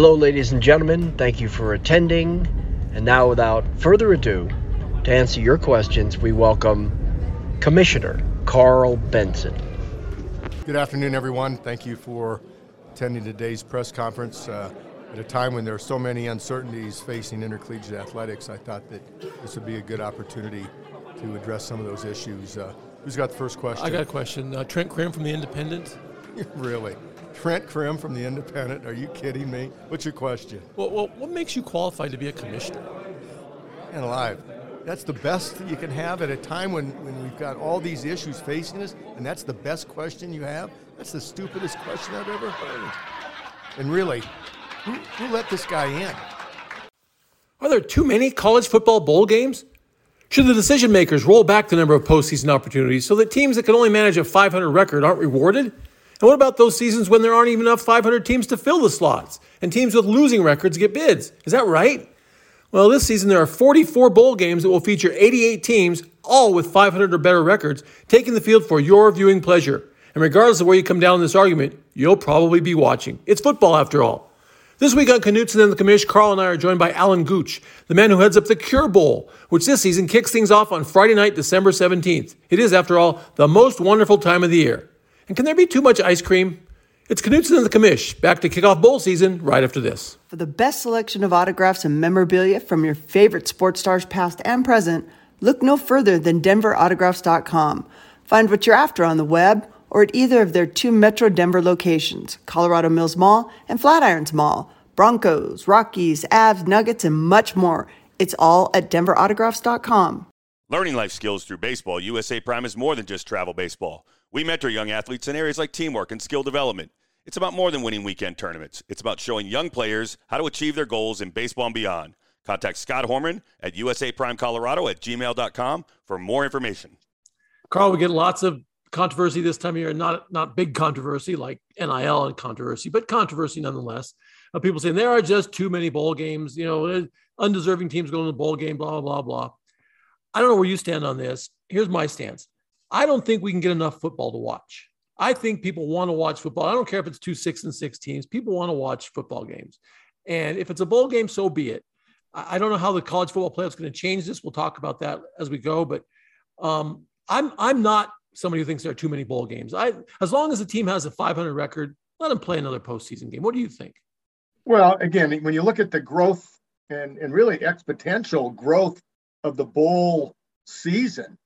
Hello, ladies and gentlemen. Thank you for attending. And now, without further ado, to answer your questions, we welcome Commissioner Karl Benson. Good afternoon, everyone. Thank you for attending today's press conference. Uh, at a time when there are so many uncertainties facing intercollegiate athletics, I thought that this would be a good opportunity to address some of those issues. Uh, who's got the first question? I got a question. Uh, Trent Crimm from The Independent. really? Trent Crimm from The Independent? Are you kidding me? What's your question? Well, well, what makes you qualified to be a commissioner? And alive. That's the best that you can have at a time when, when we've got all these issues facing us, and that's the best question you have? That's the stupidest question I've ever heard. And really, who, who let this guy in? Are there too many college football bowl games? Should the decision makers roll back the number of postseason opportunities so that teams that can only manage a 500 record aren't rewarded? And what about those seasons when there aren't even enough 500 teams to fill the slots and teams with losing records get bids? Is that right? Well, this season there are 44 bowl games that will feature 88 teams, all with 500 or better records, taking the field for your viewing pleasure. And regardless of where you come down in this argument, you'll probably be watching. It's football after all. This week on Knutson and the Commish, Karl and I are joined by Alan Gooch, the man who heads up the Cure Bowl, which this season kicks things off on Friday night, December 17th. It is, after all, the most wonderful time of the year. And can there be too much ice cream? It's Knutson and the Commish, back to kick off bowl season right after this. For the best selection of autographs and memorabilia from your favorite sports stars past and present, look no further than denverautographs.com. Find what you're after on the web or at either of their two Metro Denver locations, Colorado Mills Mall and Flatirons Mall. Broncos, Rockies, Avs, Nuggets, and much more. It's all at denverautographs.com. Learning life skills through baseball, USA Prime is more than just travel baseball. We mentor young athletes in areas like teamwork and skill development. It's about more than winning weekend tournaments. It's about showing young players how to achieve their goals in baseball and beyond. Contact Scott Horman at USA Prime Colorado at gmail.com for more information. Karl, we get lots of controversy this time of year, not not big controversy like NIL and controversy, but controversy nonetheless. Of people saying there are just too many bowl games, you know, uh, undeserving teams going to the bowl game, blah, blah, blah, blah. I don't know where you stand on this. Here's my stance. I don't think we can get enough football to watch. I think people want to watch football. I don't care if it's two six and six teams. People want to watch football games. And if it's a bowl game, so be it. I don't know how the college football playoff is going to change this. We'll talk about that as we go. But um, I'm I'm not somebody who thinks there are too many bowl games. I as long as the team has a 500 record, let them play another postseason game. What do you think? Well, again, when you look at the growth and, and really exponential growth of the bowl season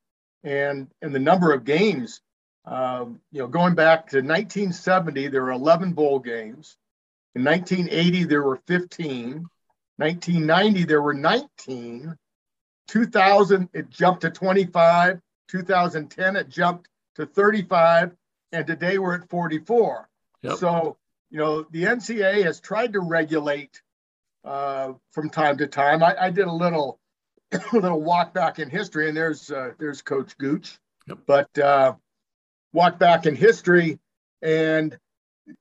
and, and the number of games, um, you know, going back to 1970, there were 11 bowl games. In 1980, there were 15. 1990, there were 19. 2000, it jumped to 25. 2010, it jumped to 35. And today we're at 44. Yep. So you know, the NCAA has tried to regulate uh, from time to time. I, I did a little little walk back in history, and there's uh, there's Coach Gooch. Yep. But uh, walk back in history, and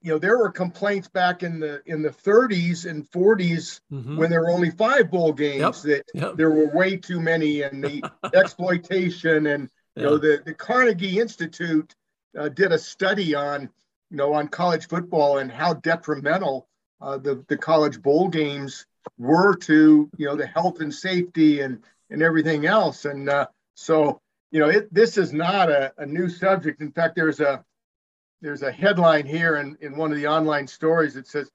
you know there were complaints back in the in the 30s and 40s mm-hmm. when there were only five bowl games yep. that yep. there were way too many, and the exploitation and you know the the Carnegie Institute uh, did a study on you know, on college football and how detrimental uh, the the college bowl games were to you know the health and safety and and everything else. And uh, so you know, it, this is not a, a new subject. In fact, there's a there's a headline here in, in one of the online stories that says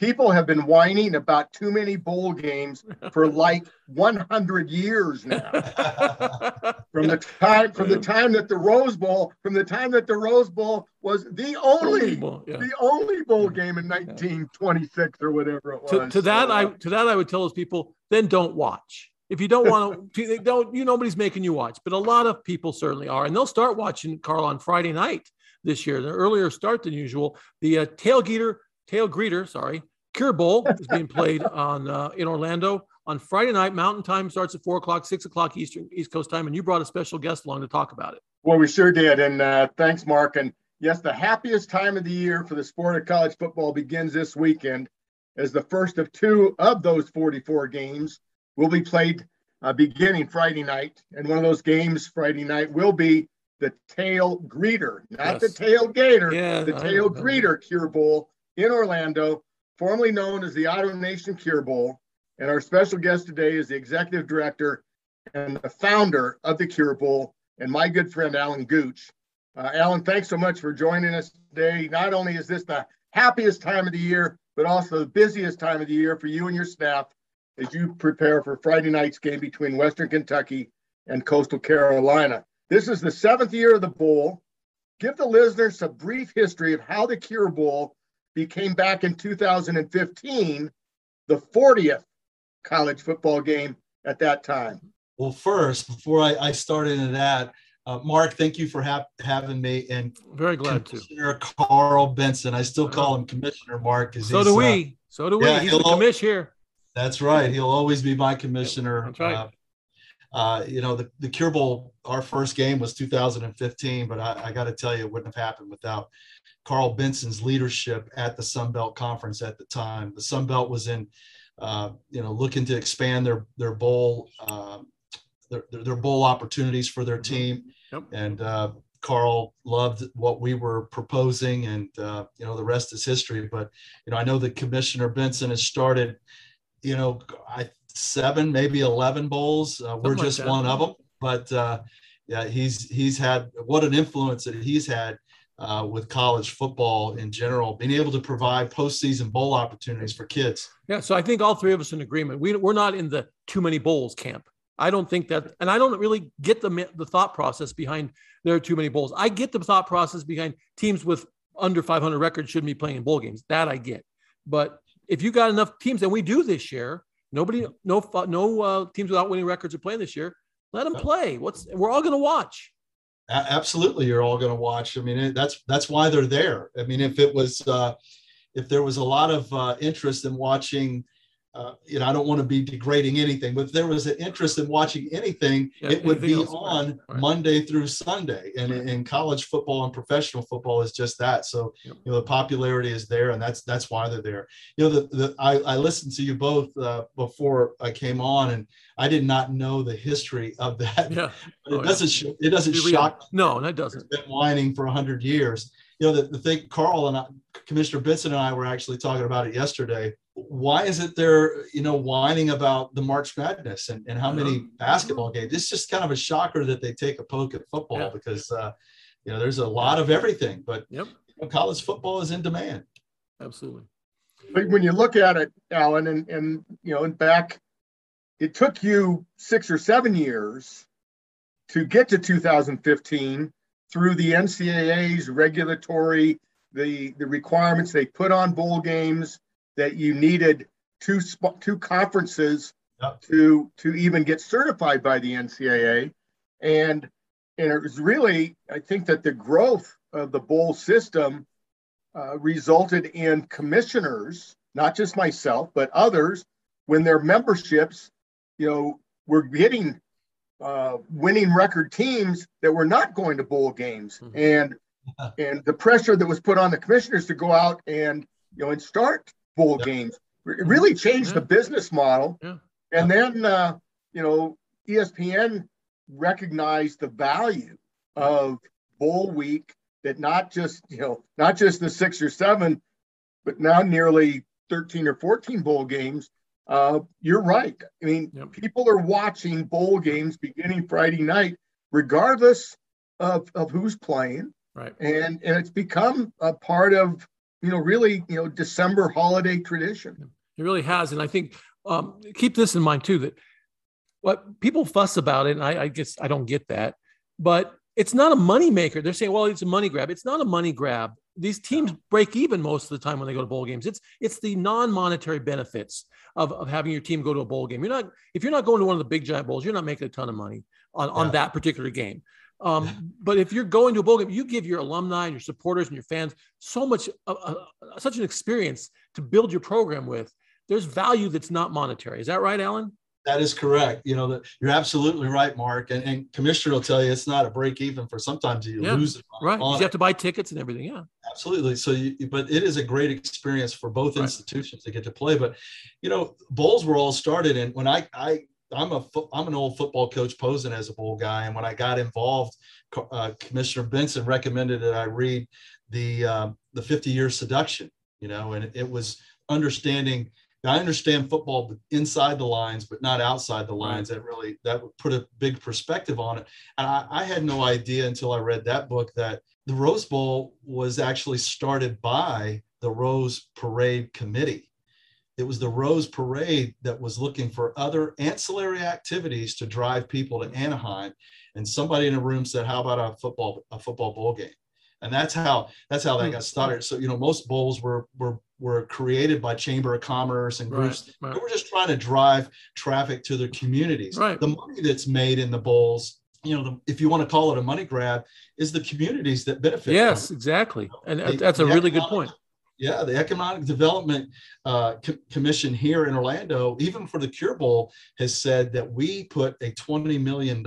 people have been whining about too many bowl games for like 100 years now. from the time from the time that the Rose Bowl, from the time that the Rose Bowl was the only yeah. the only bowl game in 1926 or whatever it was. To, to that so, I to that I would tell those people then don't watch. If you don't want to, don't you nobody's making you watch, but a lot of people certainly are, and they'll start watching Karl on Friday night this year, an earlier start than usual. The uh, tailgater, Tailgreeter, sorry, Cure Bowl is being played on uh, in Orlando on Friday night. Mountain time starts at four o'clock, six o'clock Eastern East Coast time, and you brought a special guest along to talk about it. Well, we sure did, and uh, thanks, Mark. And yes, the happiest time of the year for the sport of college football begins this weekend, as the first of two of those 44 games will be played uh, beginning Friday night, and one of those games Friday night will be the Tailgreeter, not yes. the tailgater, yeah, the Tailgreeter Cure Bowl in Orlando formerly known as the AutoNation Cure Bowl. And our special guest today is the executive director and the founder of the Cure Bowl, and my good friend Alan Gooch. Uh, Alan, thanks so much for joining us today. Not only is this the happiest time of the year, but also the busiest time of the year for you and your staff as you prepare for Friday night's game between Western Kentucky and Coastal Carolina. This is the seventh year of the Bowl. Give the listeners a brief history of how the Cure Bowl became back in 2015 the 40th college football game at that time. Well, first, before I, I start into that, uh, Mark, thank you for ha- having me. And very glad to Commissioner to. Karl Benson. I still call him Commissioner Mark. So do we. Uh, so do we. Yeah, he's the commish here. That's right. He'll always be my commissioner. That's right. Uh, uh, you know, the, the Cure Bowl, our first game was 2015, but I, I got to tell you, it wouldn't have happened without Karl Benson's leadership at the Sun Belt Conference at the time. The Sun Belt was in, uh, you know, looking to expand their their bowl uh, their, their bowl opportunities for their mm-hmm. team, yep. and uh, Karl loved what we were proposing, and uh, you know, the rest is history. But you know, I know that Commissioner Benson has started, you know, I seven, maybe 11 bowls. Uh, we're just like one of them, but uh, yeah, he's, he's had what an influence that he's had uh, with college football in general, being able to provide postseason bowl opportunities for kids. Yeah. So I think all three of us in agreement. We, we're not in the too many bowls camp. I don't think that, and I don't really get the, the thought process behind there are too many bowls. I get the thought process behind teams with under 500 records shouldn't be playing in bowl games. That I get. But if you got enough teams, and we do this year, Nobody, no, no uh, teams without winning records are playing this year. Let them play. What's we're all going to watch. Absolutely, you're all going to watch. I mean, that's that's why they're there. I mean, if it was, uh, if there was a lot of uh, interest in watching uh, you know, I don't want to be degrading anything, but if there was an interest in watching anything, yeah, it would be else, on right. Monday through Sunday. And right. in college football and professional football is just that. So, yep. you know, the popularity is there, and that's that's why they're there. You know, the, the I, I listened to you both uh, before I came on, and I did not know the history of that. Yeah. Oh, it doesn't yeah. it doesn't shock. No, that doesn't. It's been whining for a hundred years. You know, the, the thing Karl and I, Commissioner Benson and I were actually talking about it yesterday why is it they're you know whining about the March Madness and, and how many basketball games? It's just kind of a shocker that they take a poke at football yeah. because uh, you know there's a lot of everything, but yep. you know, college football is in demand. Absolutely. But when you look at it, Alan, and and you know, and back, it took you six or seven years to get to 2015 through the NCAA's regulatory the the requirements they put on bowl games that you needed two two conferences yep. to to even get certified by the NCAA, and and it was really I think that the growth of the bowl system uh, resulted in commissioners, not just myself but others, when their memberships, you know, were getting uh, winning record teams that were not going to bowl games, mm-hmm. and and the pressure that was put on the commissioners to go out and you know and start bowl yep. games. It really changed yeah. the business model. Yeah. And then, uh, you know, ESPN recognized the value of bowl week that not just, you know, not just the six or seven, but now nearly 13 or 14 bowl games. Uh, you're right. I mean, yep. people are watching bowl games beginning Friday night, regardless of, of who's playing. Right. And and it's become a part of you know, really, you know, December holiday tradition. It really has. And I think um, keep this in mind too that what people fuss about it, and I, I guess I don't get that, but it's not a money maker. They're saying, well, it's a money grab. It's not a money grab. These teams break even most of the time when they go to bowl games. It's it's the non-monetary benefits of, of having your team go to a bowl game. You're not if you're not going to one of the big giant bowls, you're not making a ton of money on, yeah. on that particular game. Um, but if you're going to a bowl game, you give your alumni and your supporters and your fans so much, uh, uh, such an experience to build your program with. There's value that's not monetary. Is that right, Alan? That is correct. You know that you're absolutely right, Mark. And, and commissioner will tell you it's not a break even for sometimes you yeah, lose it. right. You have to buy tickets and everything. Yeah. Absolutely. So, you, but it is a great experience for both right. institutions to get to play. But, you know, bowls were all started, and when I I I'm a I'm an old football coach posing as a bowl guy, and when I got involved, uh, Commissioner Benson recommended that I read the uh, the 50 Year Seduction. You know, and it was understanding I understand football inside the lines, but not outside the lines. That really that put a big perspective on it. And I, I, had no idea until I read that book that the Rose Bowl was actually started by the Rose Parade Committee. It was the Rose Parade that was looking for other ancillary activities to drive people to Anaheim. And somebody in a room said, "How about a football a football bowl game?" And that's how that's how that hmm. got started. So you know, most bowls were were were created by Chamber of Commerce and groups right, right. who were just trying to drive traffic to their communities. Right. The money that's made in the bowls, you know, the, if you want to call it a money grab, is the communities that benefit. Yes, exactly, and the, that's a really good point. Yeah, the Economic Development uh, Co- Commission here in Orlando, even for the Cure Bowl, has said that we put a $20 million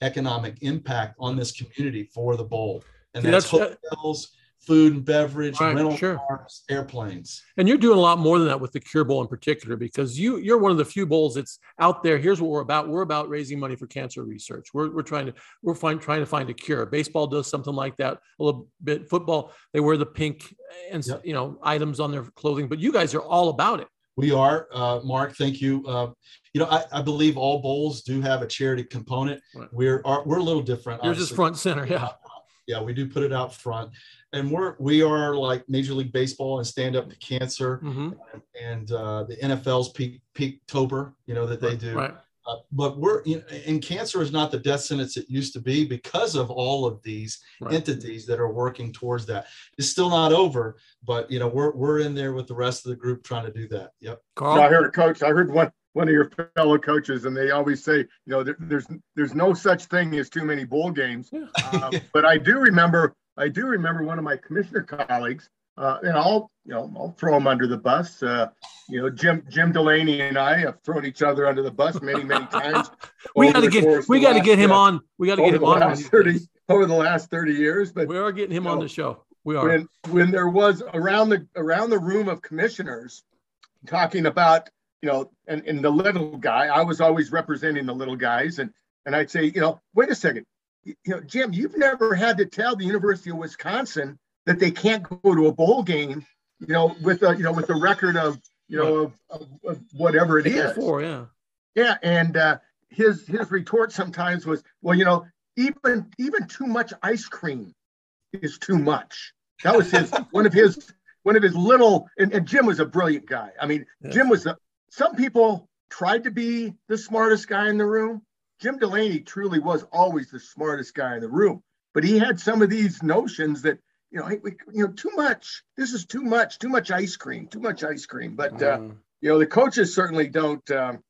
economic impact on this community for the bowl. And See, that's, that's hotels, food and beverage, right, rental sure. cars, airplanes. And you're doing a lot more than that with the Cure Bowl in particular, because you you're one of the few bowls that's out there. Here's what we're about. We're about raising money for cancer research. We're, we're trying to we're find, trying to find a cure. Baseball does something like that a little bit. Football they wear the pink and yep. you know items on their clothing, but you guys are all about it. We are, uh, Mark. Thank you. Uh, you know, I, I, believe all bowls do have a charity component. Right. We're are, we're a little different. You're just front center, yeah. Yeah, we do put it out front and we're we are like Major League Baseball and Stand Up to Cancer mm-hmm. and, and uh, the NFL's peak peak Tober, you know that they do. Right. Uh, but we're you know, and cancer is not the death sentence it used to be because of all of these right. entities that are working towards that. It's still not over, but you know we're we're in there with the rest of the group trying to do that. Yep. Karl? I heard a coach. I heard one one of your fellow coaches, and they always say, you know, there, there's there's no such thing as too many bowl games. Yeah. Um, but I do remember I do remember one of my commissioner colleagues, uh, and I'll you know I'll throw him under the bus. Uh, you know, Jim Jim Delaney and I have thrown each other under the bus many many times. we got to get we got to get him uh, on. We got to get him on. 30, over the last thirty years, but we are getting him on know, the show. We are. When, when there was around the around the room of commissioners talking about you know and, and the little guy, I was always representing the little guys, and and I'd say you know wait a second you know, Jim, you've never had to tell the University of Wisconsin that they can't go to a bowl game, you know, with a you know with a record of you know of, of, of whatever it is. Four, yeah. Yeah, and uh, his his retort sometimes was, well, you know, even even too much ice cream is too much. That was his one of his one of his little. And, and Jim was a brilliant guy. I mean, yes. Jim was a. Some people tried to be the smartest guy in the room. Jim Delaney truly was always the smartest guy in the room, but he had some of these notions that you know, we, you know, too much. This is too much. Too much ice cream. Too much ice cream. But uh, mm. you know, the coaches certainly don't, um,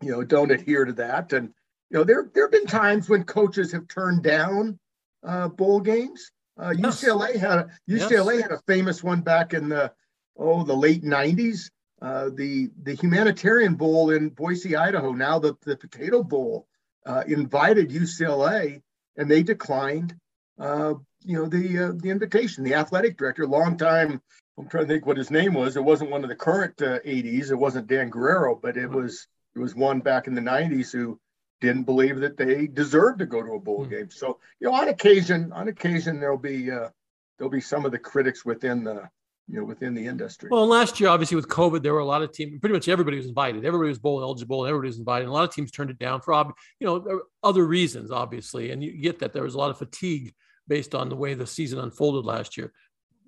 you know, don't adhere to that. And you know, there there have been times when coaches have turned down uh, bowl games. Uh, yes. UCLA had a, UCLA yes. had a famous one back in the oh the late '90s uh, the the humanitarian bowl in Boise, Idaho, now the, the Potato Bowl, uh, invited UCLA, and they declined. Uh, you know the uh, the invitation. The athletic director, long time. I'm trying to think what his name was. It wasn't one of the current ADs. Uh, it wasn't Dan Guerrero, but it was it was one back in the '90s who didn't believe that they deserved to go to a bowl mm-hmm. game. So you know, on occasion, on occasion, there'll be there'll be some of the critics within the you know within the industry. Well, last year, obviously with COVID, there were a lot of teams. Pretty much everybody was invited. Everybody was bowl eligible, and everybody was invited. And a lot of teams turned it down for you know other reasons, obviously. And you get that there was a lot of fatigue based on the way the season unfolded last year.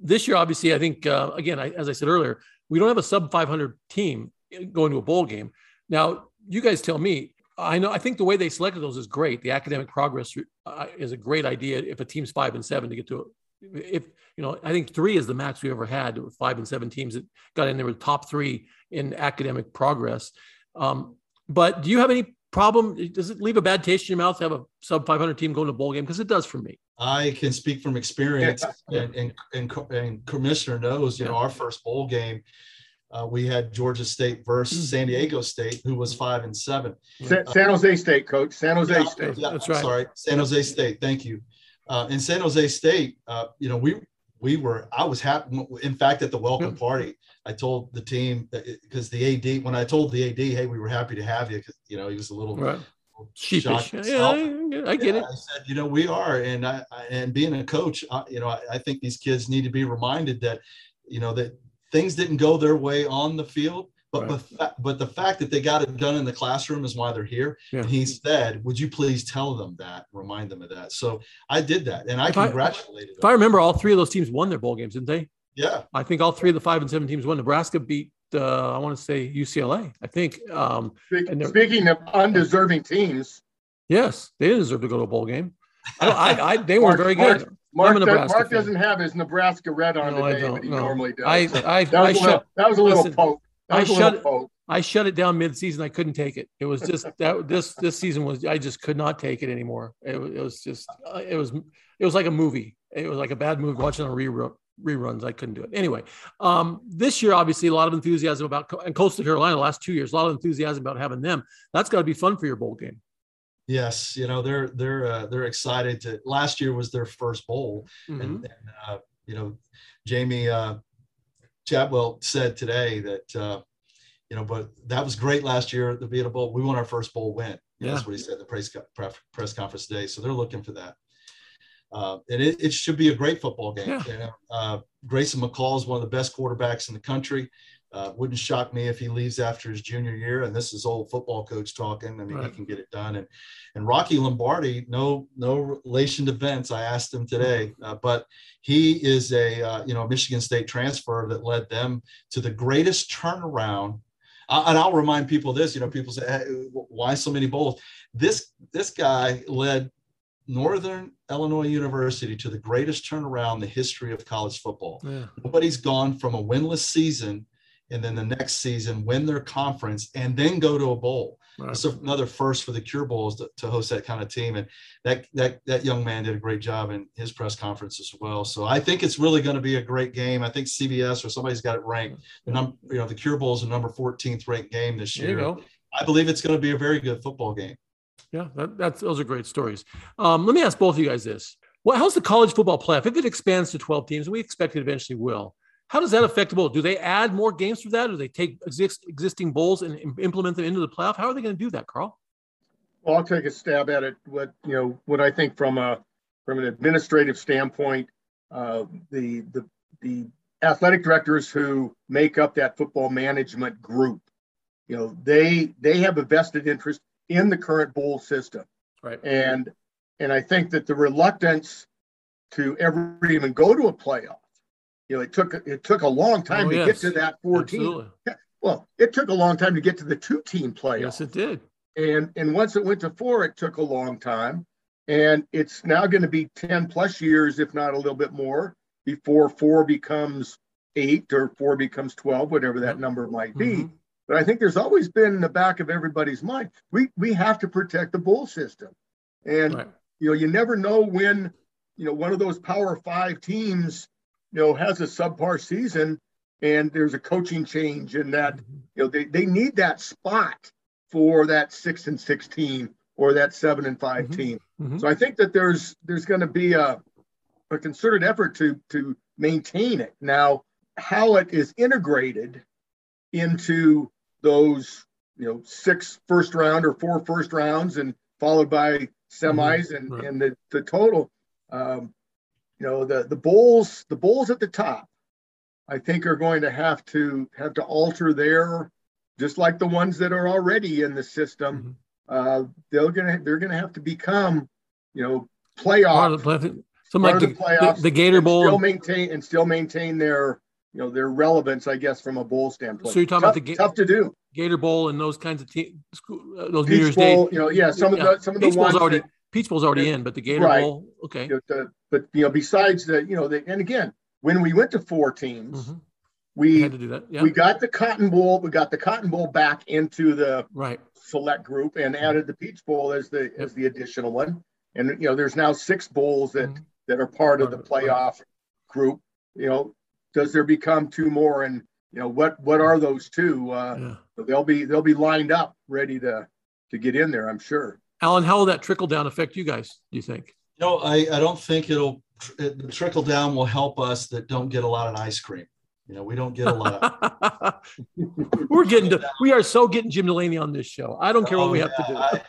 This year, obviously, I think uh, again, I, as I said earlier, we don't have a sub 500 team going to a bowl game. Now, you guys tell me. I know. I think the way they selected those is great. The academic progress uh, is a great idea. If a team's five and seven to get to if you know, I think three is the max we ever had. Five and seven teams that got in there with top three in academic progress. Um, but do you have any problem? Does it leave a bad taste in your mouth to have a sub 500 team going to a bowl game? Because it does for me. I can speak from experience, yeah. and, and, and, and commissioner knows. You yeah. know, our first bowl game. Uh, we had Georgia State versus mm. San Diego State, who was five and seven. San, San Jose State, coach. San Jose yeah, State. Yeah, That's right. Sorry, San Jose State. Thank you uh, in San Jose State, uh, you know, we we were I was happy. In fact, at the welcome party, I told the team because the AD when I told the AD, hey, we were happy to have you because you know he was a little. Right. Sheepish. Yeah, I, I get yeah, it. I said, you know, we are, and I, and being a coach, I, you know, I, I think these kids need to be reminded that, you know, that things didn't go their way on the field. But, Right. but, but the fact that they got it done in the classroom is why they're here. Yeah. And he said, Would you please tell them that, remind them of that? So I did that and I If I- congratulated If I remember, all three of those teams won their bowl games, didn't they? Yeah. I think all three of the five and seven teams won. Nebraska beat, uh, I want to say UCLA. I think. Um, Speak- And Speaking of undeserving teams, yes, they deserve to go to a bowl game. I, I, I they weren't very good. Mark, I'm a does, Mark fan. doesn't have his Nebraska red on No, today, don't, but he no. normally does. I, I, that was, a little, shut, that was a little listen, poke. That I shut it- I shut it down mid-season. I couldn't take it. It was just that this this season was I just could not take it anymore. It, was- it was just uh, it was it was like a movie. It was like a bad movie watching on rerun, reruns. I couldn't do it anyway. Um, this year, obviously, a lot of enthusiasm about and Coastal Carolina. The last two years, a lot of enthusiasm about having them. That's got to be fun for your bowl game. Yes. You know, they're they're uh, they're excited to last year was their first bowl. Mhm. and, and uh, you know, Jamey uh, Chadwell said today that uh, you know, but that was great last year at the Vita Bowl. We won our first bowl win. Yeah. That's what he said at the press press conference today. So they're looking for that. Uh, and it, it should be a great football game. Yeah. You know, uh, Grayson McCall is one of the best quarterbacks in the country. Uh, wouldn't shock me if he leaves after his junior year. And this is old football coach talking. I mean, Right. he can get it done. And and Rocky Lombardi, no no relation to Vince. I asked him today, uh, but he is a uh, you know Michigan State transfer that led them to the greatest turnaround. Uh, and I'll remind people this. You know, people say, hey, why so many bowls? This this guy led Northern Illinois University to the greatest turnaround in the history of college football. Yeah. Nobody's gone from a winless season and then the next season win their conference and then go to a bowl. Right. It's another first for the Cure Bowls to, to host that kind of team. And that that that young man did a great job in his press conference as well. So I think it's really going to be a great game. I think CBS or somebody's got it ranked. The num- you know, the Cure Bowl is the number 14th ranked game this year. I believe it's going to be a very good football game. Yeah, that, that's those are great stories. Um, let me ask both of you guys this: Well, how's the college football playoff? If it expands to twelve teams, we expect it eventually will, how does that affect the bowl? Do they add more games for that, or do they take exist, existing bowls and im- implement them into the playoff? How are they going to do that, Karl? Well, I'll take a stab at it. What you know, what I think from a from an administrative standpoint, uh, the the the athletic directors who make up that football management group, you know, they they have a vested interest in the current bowl system, Right. and and I think that the reluctance to ever even go to a playoff, you know, it took it took a long time Oh, to yes. get to that 14. Absolutely. Well, it took a long time to get to the two team playoff Yes, it did. and and once it went to four it took a long time and it's now going to be 10 plus years if not a little bit more before four becomes eight or four becomes 12 whatever that number might be Mhm. but i think there's always been in the back of everybody's mind we we have to protect the bull system and Right. you know you never know when you know one of those power five teams you know has a subpar season and there's a coaching change and that you know they, they need that spot for that six and 16 or that seven and 5 Mhm. team Mhm. so i think that there's there's going to be a, a concerted effort to to maintain it now how it is integrated into those you know six first round or four first rounds and followed by semis and Right. and the, the total um, you know the the bowls the bowls at the top i think are going to have to have to alter their just like the ones that are already in the system uh, they're gonna they're gonna have to become you know playoff of the playoff. Something like the, the playoffs the, the Gator Bowl. still maintain and still maintain their you know their relevance i guess from a bowl standpoint So you're talking tough, about the ga- tough to do Gator Bowl and those kinds of teams, uh, those New Year's Bowl, Day. you know, yeah, some of the some of the Peach ones already that, Peach Bowl's already in, but the Gator Right. Bowl, okay. but you know, besides the, you know, the, and again, when we went to four teams, Mhm. we had to do that. Yeah, we got the Cotton Bowl, we got the Cotton Bowl back into the right. select group and added the Peach Bowl as the as the additional one. And you know, there's now six bowls that Mhm. that are part of the Part of it, playoff group. You know, does there become two more? And you know, what what are those two? Uh, Yeah. they'll be they'll be lined up, ready to to get in there. I'm sure. Alan, how will that trickle down affect you guys? Do you think? Know, I, I don't think it'll it, the trickle down will help us that don't get a lot of ice cream. You know, we don't get a lot. Of, We're getting to, we are so getting Jim Delaney on this show. I don't care what we Oh, have to do. I,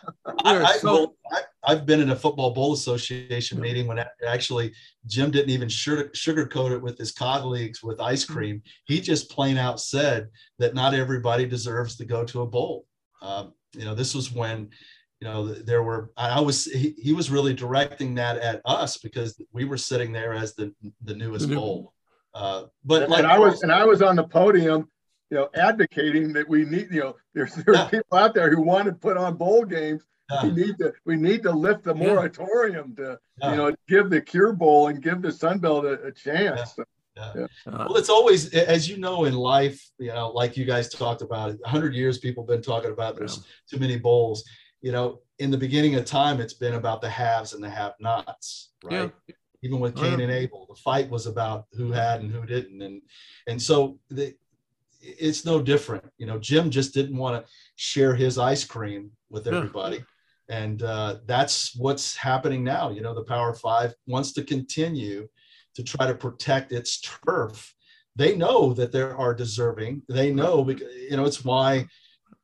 are I, I, so- I, I've been in a football bowl association meeting when actually Jim didn't even sugar, sugarcoat it with his colleagues with ice cream. He just plain out said that not everybody deserves to go to a bowl. Um, you know, this was when, you know, there were, I was, he, he, was really directing that at us because we were sitting there as the, the newest bowl. Uh, but and, like, and I was, and I was on the podium, you know, advocating that we need, you know, there's, there are yeah. people out there who want to put on bowl games yeah. We need to we need to lift the moratorium to yeah. you know give the Cure Bowl and give the Sun Belt a, a chance. Yeah. Yeah. Well, it's always, as you know, in life, you know, like you guys talked about, 100 years people have been talking about there's too many bowls. You know, in the beginning of time, it's been about the haves and the have nots, right? Yeah. Even with Cain and Abel, the fight was about who had and who didn't. And, and so the, it's no different. You know, Jim just didn't want to share his ice cream with everybody and uh, that's what's happening now you know the power five wants to continue to try to protect its turf they know that they are deserving they know because you know it's why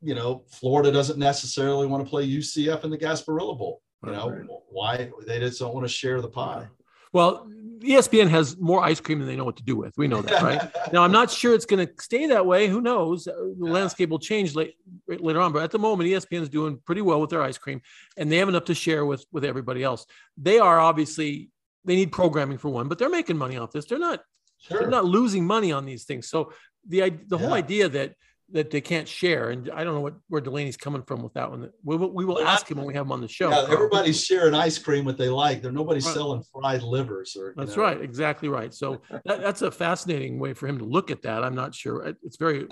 you know florida doesn't necessarily want to play ucf in the gasparilla bowl you know? Right. why they just don't want to share the pie. Well espn has more ice cream than they know what to do with we know that right? Now i'm not sure it's going to stay that way who knows? Uh, the landscape will change late, later on but at the moment espn is doing pretty well with their ice cream and they have enough to share with with everybody else. They are obviously they need programming for one but they're making money off this they're not sure. they're not losing money on these things so the the whole idea that that they can't share. And I don't know what where Delaney's coming from with that one. We will, we will ask him when we have him on the show. Yeah, everybody's sharing ice cream what they like. There nobody's right. selling fried livers or. That's know. right, exactly right. So that, that's a fascinating way for him to look at that. I'm not sure. It's very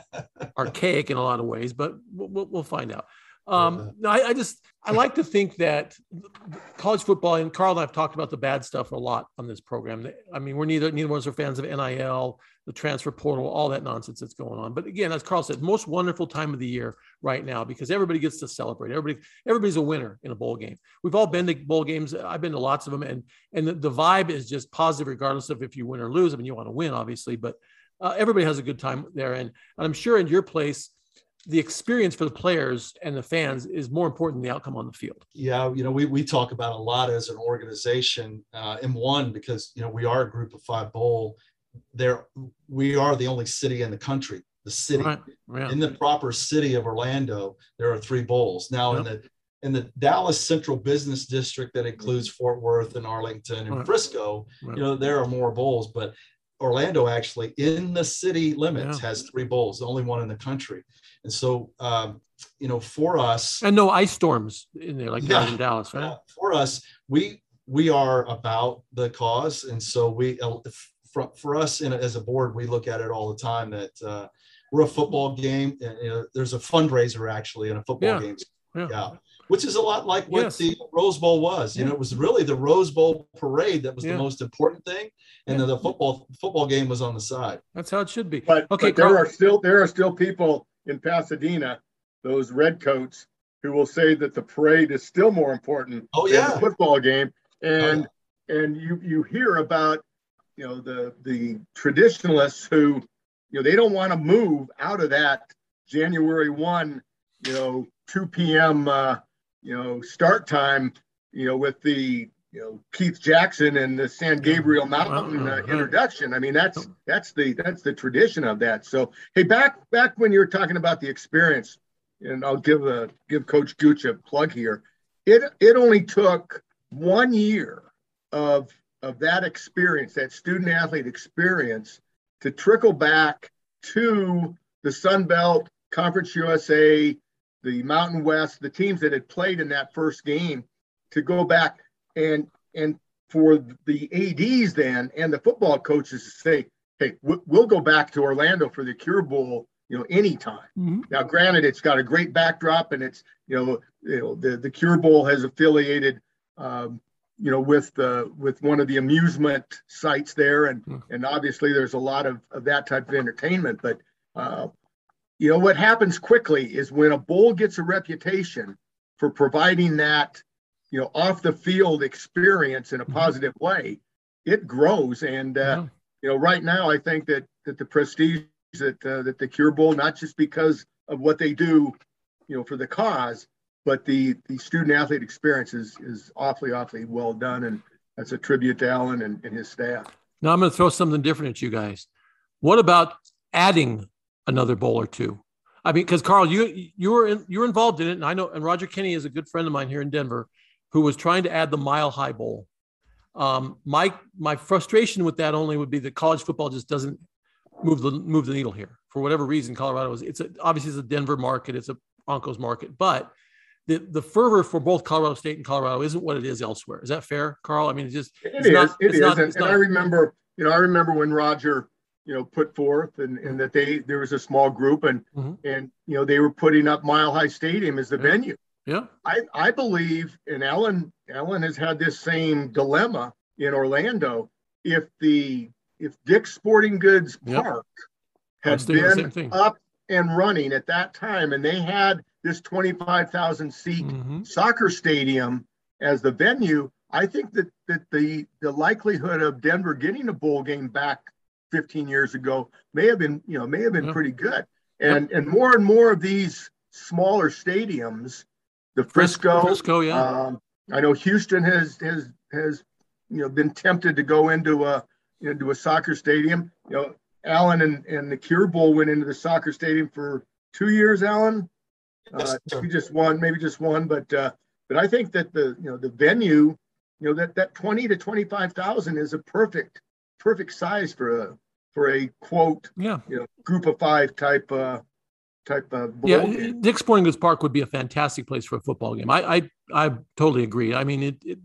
archaic in a lot of ways, but we'll, we'll find out. Um, no, I, I, just I like to think that college football and Karl and I've talked about the bad stuff a lot on this program. I mean, we're neither neither one of us are fans of NIL, the transfer portal, all that nonsense that's going on. But again, as Karl said, most wonderful time of the year right now because everybody gets to celebrate. Everybody everybody's a winner in a bowl game. We've all been to bowl games. I've been to lots of them, and and the, the vibe is just positive regardless of if you win or lose. I mean, you want to win, obviously, but uh, everybody has a good time there. And, and I'm sure in your place the experience for the players and the fans is more important than the outcome on the field. Yeah, you know, we, we talk about a lot as an organization. Uh, M1 because you know we are a group of five bowl. There, we are the only city in the country. The city right. yeah. in the proper city of Orlando, there are three bowls. Now yep. in the in the Dallas Central Business District that includes Fort Worth and Arlington and right. Frisco, right. you know, there are more bowls, but Orlando actually in the city limits yeah. has three bowls, the only one in the country. And so, um, you know, for us, and no ice storms in there like yeah, in Dallas, right? for us, we we are about the cause, and so we uh, for, for us in, as a board, we look at it all the time that uh, we're a football game. And, you know, there's a fundraiser actually in a football yeah. game. Yeah. yeah. Which is a lot like what yes. the Rose Bowl was. You know, it was really the Rose Bowl parade that was the most important thing, and then the football football game was on the side. That's how it should be. But, okay, but there are still there are still people in Pasadena, those redcoats who will say that the parade is still more important oh, yeah. than the football game. And oh, yeah. and you you hear about you know the the traditionalists who you know they don't want to move out of that January one you know 2 p.m. Uh, you know start time you know with the you know Keith Jackson and the San Gabriel Mountain uh, introduction. I mean that's that's the that's the tradition of that. So hey, back back when you were talking about the experience, and I'll give a give Coach Gooch a plug here. It it only took one year of of that experience, that student athlete experience, to trickle back to the Sun Belt Conference USA, the Mountain West, the teams that had played in that first game, to go back and and for the ads then and the football coaches to say hey we'll go back to orlando for the cure bowl you know anytime mm-hmm. now granted it's got a great backdrop and it's you know you know the, the cure bowl has affiliated um, you know with the with one of the amusement sites there and mm-hmm. and obviously there's a lot of, of that type of entertainment but uh, you know what happens quickly is when a bowl gets a reputation for providing that you know off the field experience in a mm-hmm. positive way it grows and uh, yeah. you know right now i think that that the prestige that uh, that the cure bowl not just because of what they do you know for the cause but the the student athlete experience is is awfully awfully well done, and that's a tribute to Alan and, and his staff. Now I'm going to throw something different at you guys. What about adding another bowl or two? I mean, because Karl, you you were in, you were involved in it, and I know, and Roger Kenny is a good friend of mine here in Denver, who was trying to add the Mile High Bowl. Um, my my frustration with that only would be that college football just doesn't move the move the needle here for whatever reason. Colorado is it's a, obviously it's a Denver market, it's a Broncos market, but the the fervor for both Colorado State and Colorado isn't what it is elsewhere. Is that fair, Karl? I mean, it's just it it's is, not, it is. Not, and, and I remember, you know, I remember when Roger you know put forth and, and that they there was a small group and mm-hmm. and you know they were putting up mile high stadium as the yeah. venue yeah i i believe and alan alan has had this same dilemma in orlando if the if dick's sporting goods yep. park had been up and running at that time and they had this 25000 seat mm-hmm. soccer stadium as the venue i think that that the the likelihood of denver getting a bowl game back 15 years ago may have been, you know, may have been yeah. pretty good. And and more and more of these smaller stadiums, the Frisco, Frisco, yeah. Um, I know Houston has has has you know been tempted to go into a into a soccer stadium. You know, Alan and, and the Cure Bowl went into the soccer stadium for two years. Alan, uh, he just one, maybe just one, but uh, but I think that the you know the venue, you know that that twenty to twenty five thousand is a perfect perfect size for a for a quote, yeah, you know, group of five type uh type of yeah. Game. Dick Sporting Goods Park would be a fantastic place for a football game. I I, I totally agree. I mean, it, it,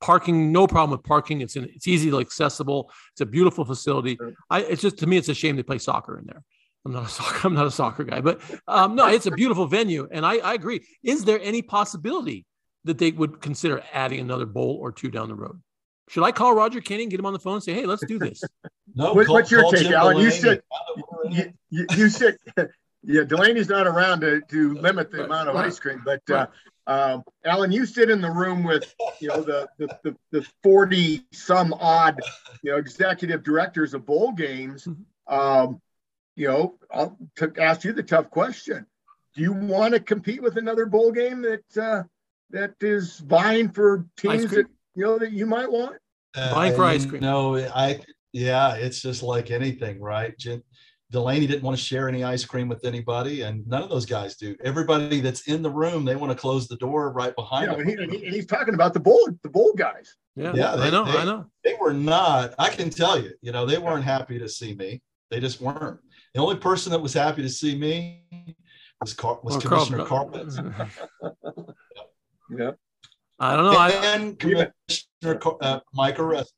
parking, no problem with parking. It's in, it's easily accessible. It's a beautiful facility. I it's just to me, it's a shame they play soccer in there. I'm not a soccer. I'm not a soccer guy, but um, no, it's a beautiful venue, and I, I agree. Is there any possibility that they would consider adding another bowl or two down the road? Should I call Roger Kenny and get him on the phone and say, "Hey, let's do this"? no. What, call, what's your take, Alan? You said you, you, you, said yeah. Delaney's not around to, to limit the amount of ice cream, but uh, um, Alan, you sit in the room with you know the the, the, the forty some odd you know executive directors of bowl games. Mm-hmm. Um, you know, I'll to ask you the tough question: Do you want to compete with another bowl game that uh, that is vying for teams that you know that you might want? Uh, Buying for ice cream. No, I yeah, it's just like anything, right? Jim, Delaney didn't want to share any ice cream with anybody, and none of those guys do. Everybody that's in the room, they want to close the door right behind yeah, him. He, he's talking about the bull, the bull guys. Yeah, yeah, they, I know, they, I know. They were not. I can tell you, you know, they weren't happy to see me. They just weren't. The only person that was happy to see me was Car- was Commissioner Carpets. yeah. I don't know. And I, Commissioner uh, Mike Aresco.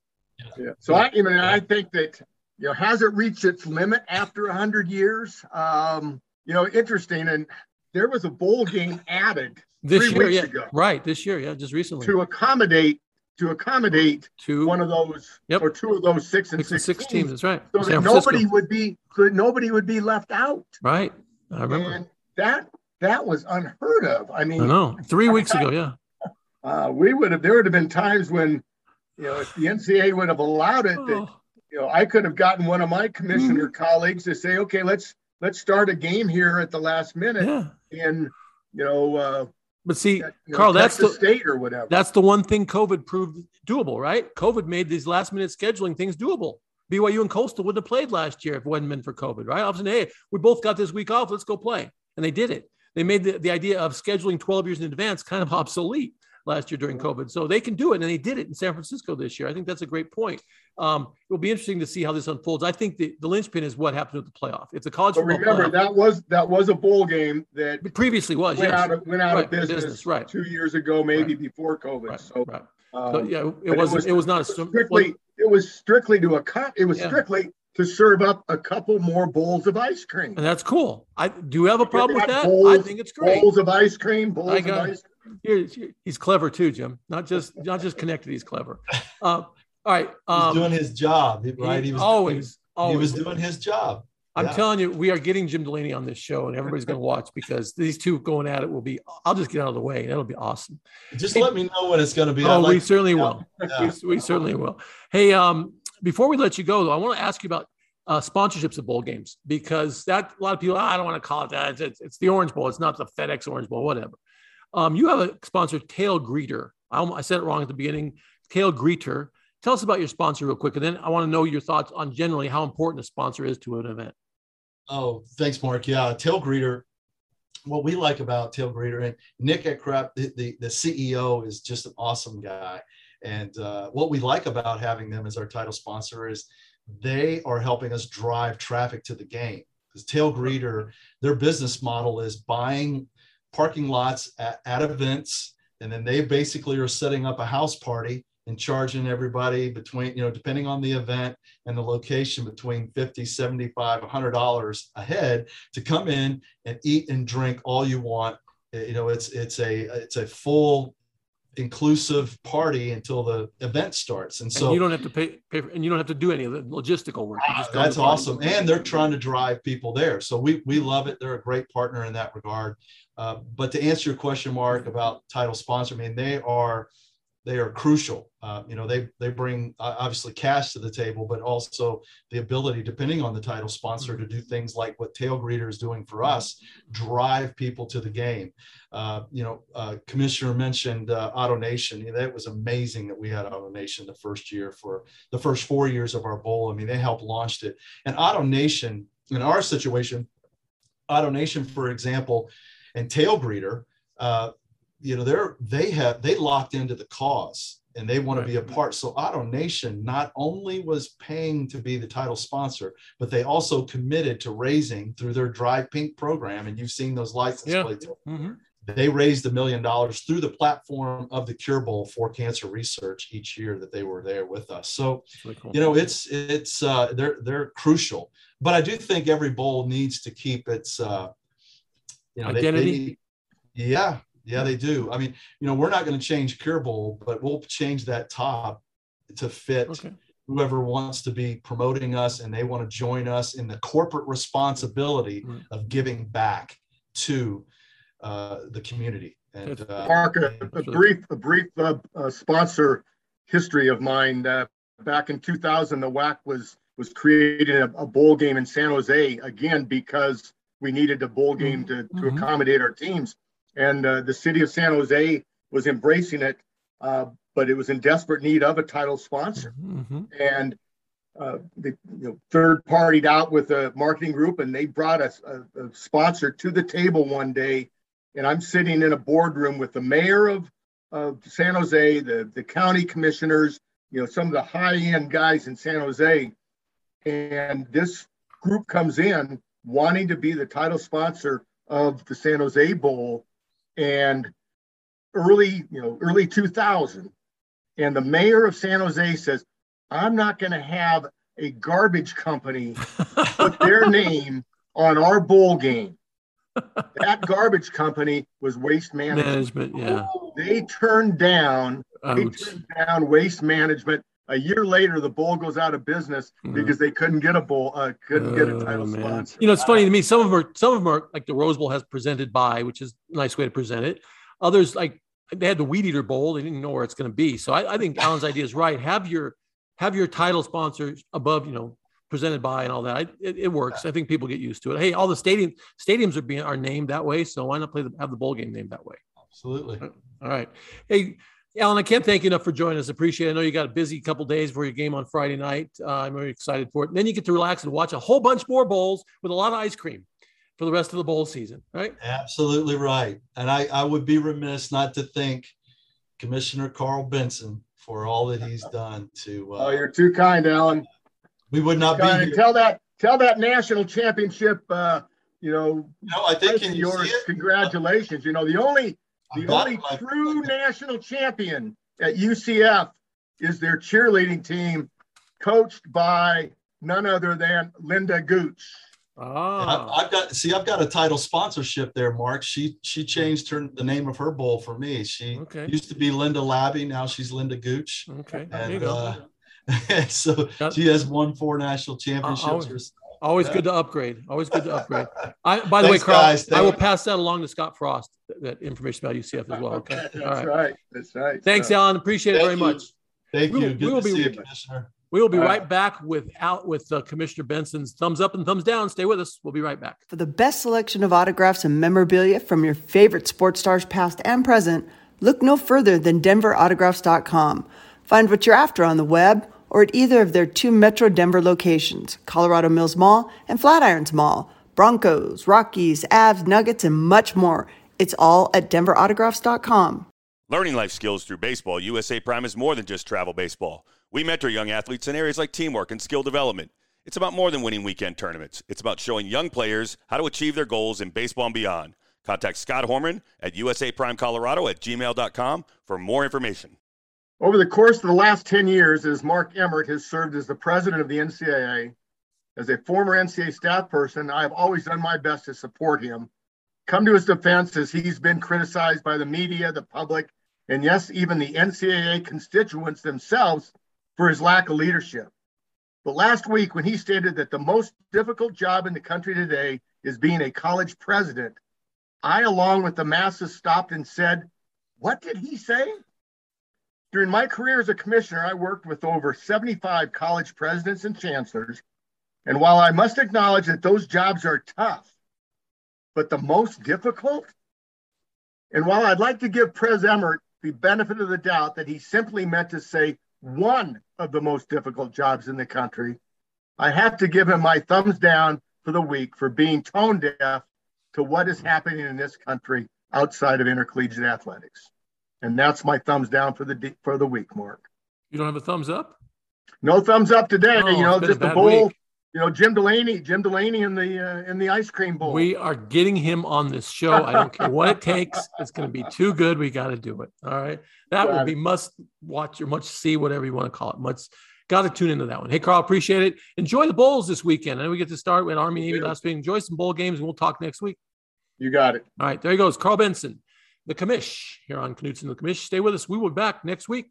Yeah. So I, I mean, I think that you know, has it reached its limit after hundred years? Um, you know, interesting. And there was a bowl game added this year, yeah. Ago right? This year, yeah, just recently to accommodate to accommodate two, one of those yep. or two of those six and six, six, six teams. That's right. So that nobody would be nobody would be left out. Right. I remember and that that was unheard of. I mean, I know three weeks ago. Yeah. Uh, we would have. There would have been times when, you know, if the NCAA would have allowed it, that, oh. You know, I could have gotten one of my commissioner mm-hmm. colleagues to say, okay, let's let's start a game here at the last minute, yeah. and you know. Uh, but see, know, Karl, that's the state or whatever. That's the one thing COVID proved doable, right? COVID made these last minute scheduling things doable. BYU and Coastal wouldn't have played last year if it hadn't been for COVID, right? Of a sudden, hey, we both got this week off. Let's go play. And they did it. They made the, the idea of scheduling 12 years in advance kind of obsolete last year during COVID. So they can do it, and they did it in San Francisco this year. I think that's a great point. Um, it will be interesting to see how this unfolds. I think the, the linchpin is what happens with the playoff. It's a college. But remember, playoff. that was that was a bowl game that it previously was went yes. out of, went out right, of business, business, right. two years ago, maybe right. before COVID. Right. So. Um, so, yeah, it was, it was, it was not a strictly. It was strictly to a cut. it was yeah. strictly to serve up a couple more bowls of ice cream. And that's cool. I do you have a problem with that? Bowls, I think it's great. Bowls of ice cream, bowls of ice cream. He's clever too, Jim. Not just not just connected. He's clever. Uh, all right. Um, he's doing his job, right? He was always, always. He was doing his job. I'm yeah. telling you, we are getting Jim Delaney on this show, and everybody's going to watch because these two going at it will be. I'll just get out of the way. and That'll be awesome. Just hey, let me know when it's going to be. Oh, like we certainly will. Yeah. We, we, certainly will. Hey, um, before we let you go, though, I want to ask you about uh, sponsorships of bowl games because that a lot of people oh, I don't want to call it that. It's, it's, it's, the Orange Bowl. It's not the FedEx Orange Bowl. Whatever. Um, you have a sponsor, Tailgreeter. I, I said it wrong at the beginning. Tailgreeter. Tell us about your sponsor real quick, and then I want to know your thoughts on generally how important a sponsor is to an event. Oh, thanks, Mark. Yeah, Tailgreeter. What we like about Tailgreeter and Nick at Crap, the, the, the CEO is just an awesome guy. And uh, what we like about having them as our title sponsor is they are helping us drive traffic to the game. Because Tailgreeter, their business model is buying parking lots at, at events, and then they basically are setting up a house party and charging everybody between, you know, depending on the event and the location, between 50, 75, 100 dollars a head to come in and eat and drink all you want. You know, it's it's a it's a full inclusive party until the event starts. And so and you don't have to pay, pay for, and you don't have to do any of the logistical work. Uh, that's awesome. And they're trying to drive people there. So we, we love it. They're a great partner in that regard. Uh, but to answer your question, Mark, about title sponsor, I mean, they are, they are crucial. Uh, you know, they they bring uh, obviously cash to the table, but also the ability, depending on the title sponsor, to do things like what Tailgreeter is doing for us, drive people to the game. Uh, you know, uh, Commissioner mentioned uh, AutoNation. You know, that was amazing that we had AutoNation the first year for the first four years of our bowl. I mean, they helped launched it. And AutoNation, in our situation, AutoNation, for example, and Tailgreeter. Uh, you know they're they have they locked into the cause and they want right. to be a part so AutoNation not only was paying to be the title sponsor but they also committed to raising through their drive pink program and you've seen those license yeah. plates mm-hmm. they raised a million dollars through the platform of the cure bowl for cancer research each year that they were there with us so really cool. you know it's it's uh, they're they're crucial but i do think every bowl needs to keep its uh, you know identity they, they, yeah yeah, they do. I mean, you know, we're not going to change Cure Bowl, but we'll change that top to fit okay. whoever wants to be promoting us and they want to join us in the corporate responsibility right. of giving back to uh, the community. And uh, Mark, a, a brief, a brief uh, uh, sponsor history of mine. Uh, back in 2000, the WAC was was creating a, a, bowl game in San Jose again because we needed a bowl game to, to mm-hmm. accommodate our teams and uh, the city of San Jose was embracing it, uh, but it was in desperate need of a title sponsor. Mm-hmm. And uh, the you know, third partied out with a marketing group, and they brought us a, a, sponsor to the table one day. And I'm sitting in a boardroom with the mayor of, of San Jose, the, the county commissioners, you know, some of the high end guys in San Jose. And this group comes in wanting to be the title sponsor of the San Jose Bowl and early, you know, early 2000. And the mayor of San Jose says, I'm not going to have a garbage company put their name on our bowl game. That garbage company was Waste Management. Management, yeah. They turned down, Ouch. they turned down Waste Management. A year later, the bowl goes out of business mm-hmm. because they couldn't get a bowl, uh, couldn't get a oh, title man. sponsor. You know, it's funny to me. Some of them are, some of them are like the Rose Bowl has presented by, which is a nice way to present it. Others like they had the Weed Eater Bowl. They didn't know where it's going to be. So I, I think Alan's idea is right. Have your have your title sponsors above, you know, presented by and all that. I, it, it, works. I think people get used to it. Hey, all the stadium stadiums are being are named that way, so why not play the have the bowl game named that way? Absolutely. All right. Hey, Alan, I can't thank you enough for joining us. Appreciate it. I know you got a busy couple days for your game on Friday night. Uh, I'm very excited for it. And then you get to relax and watch a whole bunch more bowls with a lot of ice cream for the rest of the bowl season, right? Absolutely right. And I, I would be remiss not to thank Commissioner Karl Benson for all that he's done to. Uh, oh, you're too kind, Alan. We would not be. Here. Tell that tell that national championship. Uh, you know, no, I think can yours. Congratulations. You know, the only the only true national champion at UCF is their cheerleading team, coached by none other than Linda Gooch. Oh. I've got see, I've got a title sponsorship there, Mark. She she changed her the name of her bowl for me. She okay. used to be Linda Labby, now she's Linda Gooch. Okay, and, uh, so she has won four national championships. Always good to upgrade. Always good to upgrade. I, by the Thanks, way, Karl, guys. I will pass that along to Scott Frost, that information about UCF as well. Okay. That's All right. right. That's right. Thanks, Alan. Appreciate it very you. much. Thank we, you. Good we will to be, see you, Commissioner. We will be uh, right back with out with uh, Commissioner Benson's thumbs up and thumbs down. Stay with us. We'll be right back. For the best selection of autographs and memorabilia from your favorite sports stars past and present, look no further than DenverAutographs.com. Find what you're after on the web or at either of their two Metro Denver locations, Colorado Mills Mall and Flatirons Mall. Broncos, Rockies, Avs, Nuggets, and much more. It's all at denverautographs.com. Learning life skills through baseball, USA Prime is more than just travel baseball. We mentor young athletes in areas like teamwork and skill development. It's about more than winning weekend tournaments. It's about showing young players how to achieve their goals in baseball and beyond. Contact Scott Horman at usaprimecolorado at gmail.com for more information. Over the course of the last 10 years, as Mark Emmert has served as the president of the NCAA, as a former NCAA staff person, I have always done my best to support him. Come to his defense as he's been criticized by the media, the public, and yes, even the NCAA constituents themselves for his lack of leadership. But last week, when he stated that the most difficult job in the country today is being a college president, I, along with the masses, stopped and said, What did he say? During my career as a commissioner, I worked with over 75 college presidents and chancellors. And while I must acknowledge that those jobs are tough, but the most difficult, and while I'd like to give Prez Emmert the benefit of the doubt that he simply meant to say one of the most difficult jobs in the country, I have to give him my thumbs down for the week for being tone deaf to what is happening in this country outside of intercollegiate athletics. And that's my thumbs down for the for the week, Mark. You don't have a thumbs up? No thumbs up today. Oh, you know, just the bowl. Week. You know, Jim Delaney, Jim Delaney in the uh, in the ice cream bowl. We are getting him on this show. I don't care what it takes. It's going to be too good. We got to do it. All right, that will be must watch or must see, whatever you want to call it. Must got to tune into that one. Hey, Karl, appreciate it. Enjoy the bowls this weekend. And we get to start with Army Navy last week. Enjoy some bowl games, and we'll talk next week. You got it. All right, there he goes, Karl Benson the commish here on Knutson the Commish. Stay with us. We will be back next week.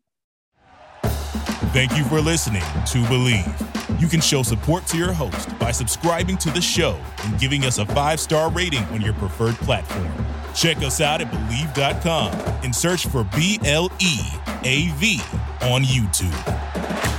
Thank you for listening to Bleav. You can show support to your host by subscribing to the show and giving us a five star rating on your preferred platform. Check us out at Bleav.com and search for B L E A V on YouTube.